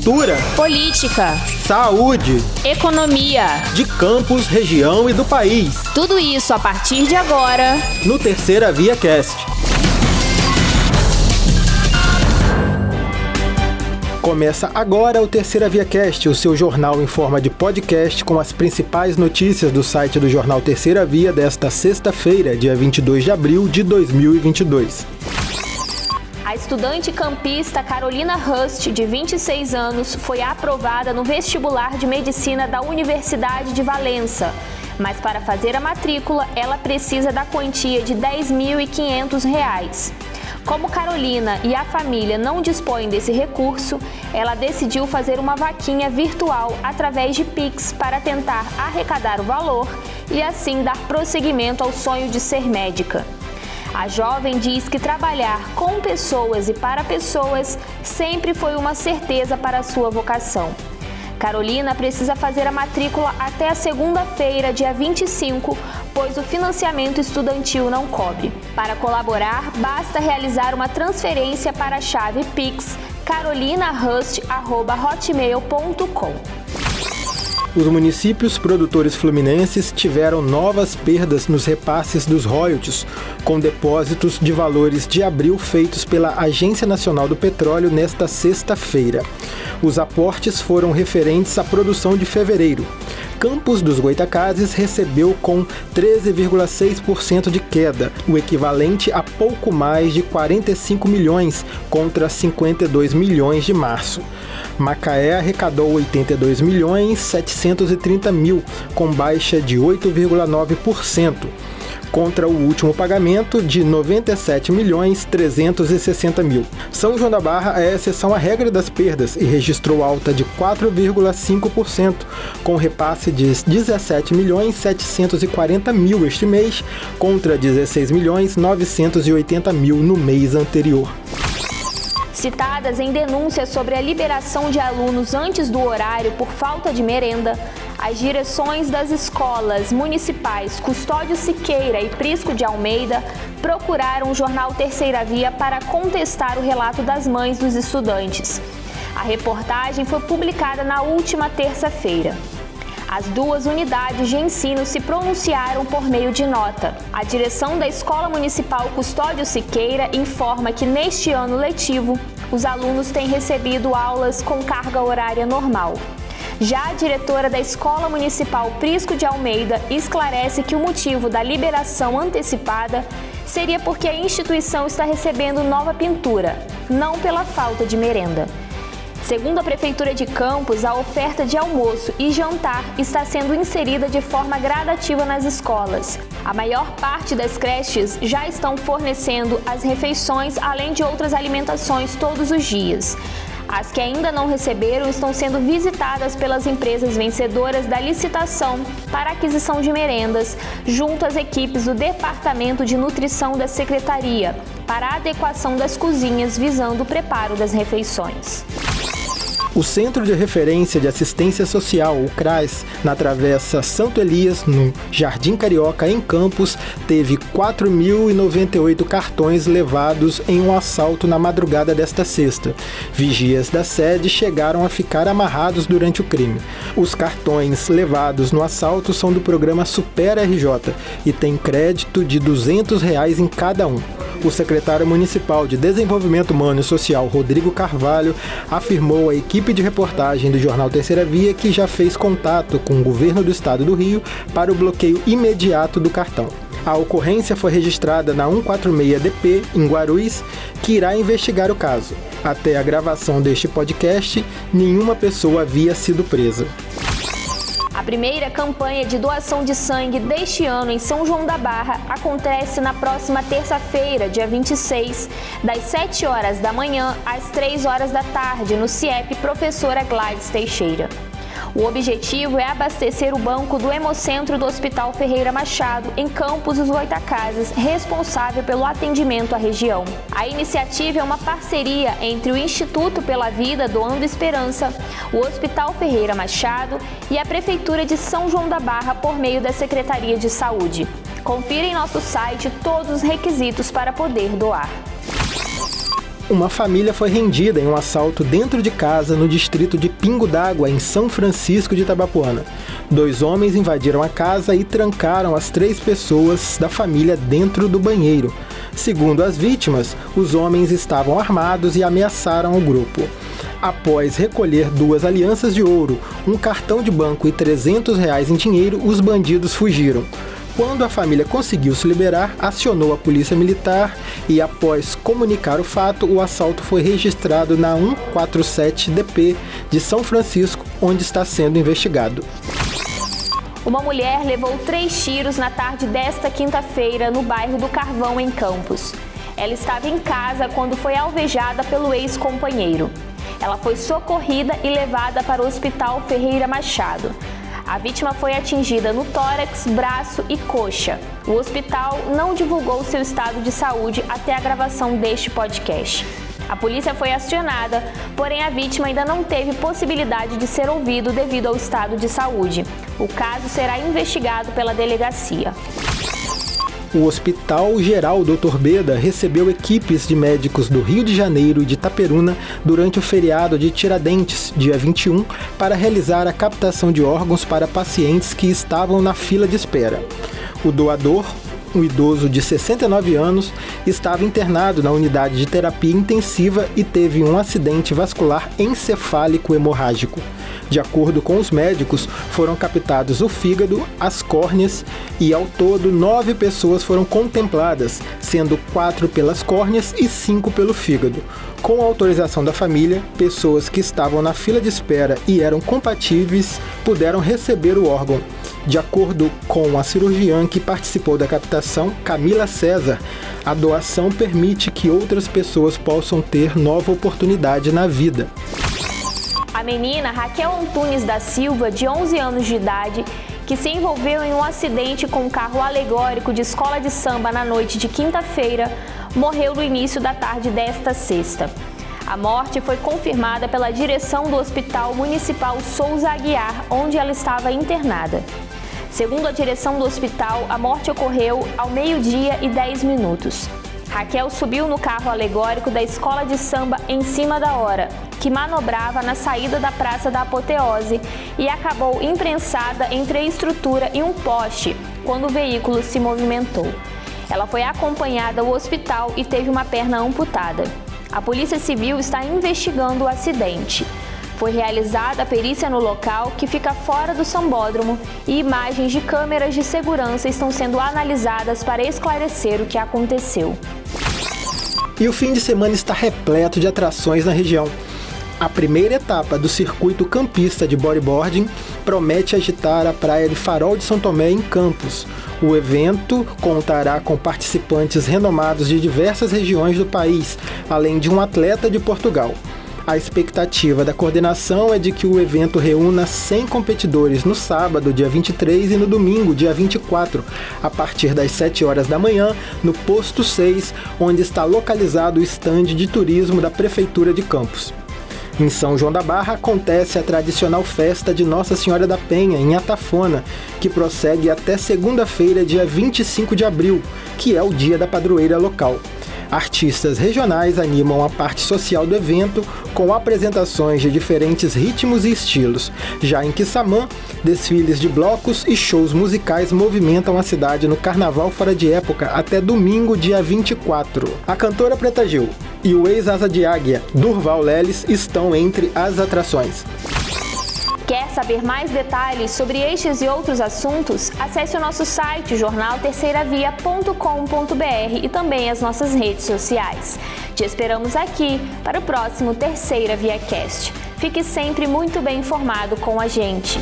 cultura, política, saúde, economia, de campos, região e do país. Tudo isso a partir de agora no Terceira Via Cast. Começa agora o Terceira Via Cast, o seu jornal em forma de podcast com as principais notícias do site do jornal Terceira Via desta sexta-feira, dia 22 de abril de 2022. A estudante campista Carolina Hust, de 26 anos, foi aprovada no vestibular de medicina da Universidade de Valença. Mas para fazer a matrícula, ela precisa da quantia de R$ 10.500. Como Carolina e a família não dispõem desse recurso, ela decidiu fazer uma vaquinha virtual através de Pix para tentar arrecadar o valor e assim dar prosseguimento ao sonho de ser médica. A jovem diz que trabalhar com pessoas e para pessoas sempre foi uma certeza para sua vocação. Carolina precisa fazer a matrícula até a segunda-feira, dia 25, pois o financiamento estudantil não cobre. Para colaborar, basta realizar uma transferência para a chave Pix carolinarust.hotmail.com. Os municípios produtores fluminenses tiveram novas perdas nos repasses dos royalties, com depósitos de valores de abril feitos pela Agência Nacional do Petróleo nesta sexta-feira. Os aportes foram referentes à produção de fevereiro. Campos dos Goitacazes recebeu com 13,6% de queda, o equivalente a pouco mais de 45 milhões contra 52 milhões de março. Macaé arrecadou 82 milhões 730 mil, com baixa de 8,9% contra o último pagamento de 97 milhões 360 mil. São João da Barra é exceção à regra das perdas e registrou alta de 4,5%, com repasse de 17 milhões 740 mil este mês contra 16 milhões 980 mil no mês anterior citadas em denúncias sobre a liberação de alunos antes do horário por falta de merenda, as direções das escolas municipais Custódio Siqueira e Prisco de Almeida procuraram o jornal Terceira Via para contestar o relato das mães dos estudantes. A reportagem foi publicada na última terça-feira. As duas unidades de ensino se pronunciaram por meio de nota. A direção da Escola Municipal Custódio Siqueira informa que neste ano letivo, os alunos têm recebido aulas com carga horária normal. Já a diretora da Escola Municipal Prisco de Almeida esclarece que o motivo da liberação antecipada seria porque a instituição está recebendo nova pintura, não pela falta de merenda. Segundo a Prefeitura de Campos, a oferta de almoço e jantar está sendo inserida de forma gradativa nas escolas. A maior parte das creches já estão fornecendo as refeições, além de outras alimentações todos os dias. As que ainda não receberam estão sendo visitadas pelas empresas vencedoras da licitação para aquisição de merendas, junto às equipes do Departamento de Nutrição da Secretaria, para a adequação das cozinhas visando o preparo das refeições. O Centro de Referência de Assistência Social, o CRAS, na Travessa Santo Elias, no Jardim Carioca, em Campos, teve 4.098 cartões levados em um assalto na madrugada desta sexta. Vigias da sede chegaram a ficar amarrados durante o crime. Os cartões levados no assalto são do programa Super RJ e têm crédito de 200 reais em cada um o secretário municipal de Desenvolvimento Humano e Social, Rodrigo Carvalho, afirmou à equipe de reportagem do jornal Terceira Via que já fez contato com o governo do estado do Rio para o bloqueio imediato do cartão. A ocorrência foi registrada na 146DP, em Guarulhos, que irá investigar o caso. Até a gravação deste podcast, nenhuma pessoa havia sido presa. A primeira campanha de doação de sangue deste ano em São João da Barra acontece na próxima terça-feira, dia 26, das 7 horas da manhã às 3 horas da tarde, no CIEP Professora Gladys Teixeira. O objetivo é abastecer o banco do Hemocentro do Hospital Ferreira Machado, em Campos dos Goitacazes, responsável pelo atendimento à região. A iniciativa é uma parceria entre o Instituto pela Vida Doando Esperança, o Hospital Ferreira Machado e a Prefeitura de São João da Barra por meio da Secretaria de Saúde. Confira em nosso site todos os requisitos para poder doar. Uma família foi rendida em um assalto dentro de casa no distrito de Pingo d'Água, em São Francisco de Itabapuana. Dois homens invadiram a casa e trancaram as três pessoas da família dentro do banheiro. Segundo as vítimas, os homens estavam armados e ameaçaram o grupo. Após recolher duas alianças de ouro, um cartão de banco e 300 reais em dinheiro, os bandidos fugiram. Quando a família conseguiu se liberar, acionou a polícia militar e, após comunicar o fato, o assalto foi registrado na 147DP de São Francisco, onde está sendo investigado. Uma mulher levou três tiros na tarde desta quinta-feira no bairro do Carvão, em Campos. Ela estava em casa quando foi alvejada pelo ex-companheiro. Ela foi socorrida e levada para o Hospital Ferreira Machado. A vítima foi atingida no tórax, braço e coxa. O hospital não divulgou seu estado de saúde até a gravação deste podcast. A polícia foi acionada, porém a vítima ainda não teve possibilidade de ser ouvido devido ao estado de saúde. O caso será investigado pela delegacia. O Hospital Geral Dr. Beda recebeu equipes de médicos do Rio de Janeiro e de Itaperuna durante o feriado de Tiradentes, dia 21, para realizar a captação de órgãos para pacientes que estavam na fila de espera. O doador, um idoso de 69 anos, estava internado na unidade de terapia intensiva e teve um acidente vascular encefálico hemorrágico. De acordo com os médicos, foram captados o fígado, as córneas e, ao todo, nove pessoas foram contempladas, sendo quatro pelas córneas e cinco pelo fígado. Com a autorização da família, pessoas que estavam na fila de espera e eram compatíveis puderam receber o órgão. De acordo com a cirurgiã que participou da captação, Camila César, a doação permite que outras pessoas possam ter nova oportunidade na vida. A menina Raquel Antunes da Silva, de 11 anos de idade, que se envolveu em um acidente com um carro alegórico de escola de samba na noite de quinta-feira, morreu no início da tarde desta sexta. A morte foi confirmada pela direção do Hospital Municipal Souza Aguiar, onde ela estava internada. Segundo a direção do hospital, a morte ocorreu ao meio-dia e 10 minutos. Raquel subiu no carro alegórico da escola de samba em cima da hora que manobrava na saída da Praça da Apoteose e acabou imprensada entre a estrutura e um poste quando o veículo se movimentou. Ela foi acompanhada ao hospital e teve uma perna amputada. A Polícia Civil está investigando o acidente. Foi realizada a perícia no local, que fica fora do sambódromo, e imagens de câmeras de segurança estão sendo analisadas para esclarecer o que aconteceu. E o fim de semana está repleto de atrações na região. A primeira etapa do circuito campista de bodyboarding promete agitar a praia de Farol de São Tomé em Campos. O evento contará com participantes renomados de diversas regiões do país, além de um atleta de Portugal. A expectativa da coordenação é de que o evento reúna 100 competidores no sábado, dia 23, e no domingo, dia 24, a partir das 7 horas da manhã, no posto 6, onde está localizado o estande de turismo da Prefeitura de Campos. Em São João da Barra acontece a tradicional festa de Nossa Senhora da Penha, em Atafona, que prossegue até segunda-feira, dia 25 de abril, que é o dia da padroeira local. Artistas regionais animam a parte social do evento com apresentações de diferentes ritmos e estilos. Já em Quissamã, desfiles de blocos e shows musicais movimentam a cidade no carnaval fora de época até domingo, dia 24. A cantora Preta Gil e o ex-asa de águia, Durval Leles, estão entre as atrações. Quer saber mais detalhes sobre estes e outros assuntos? Acesse o nosso site jornalterceiravia.com.br e também as nossas redes sociais. Te esperamos aqui para o próximo Terceira Via Cast. Fique sempre muito bem informado com a gente.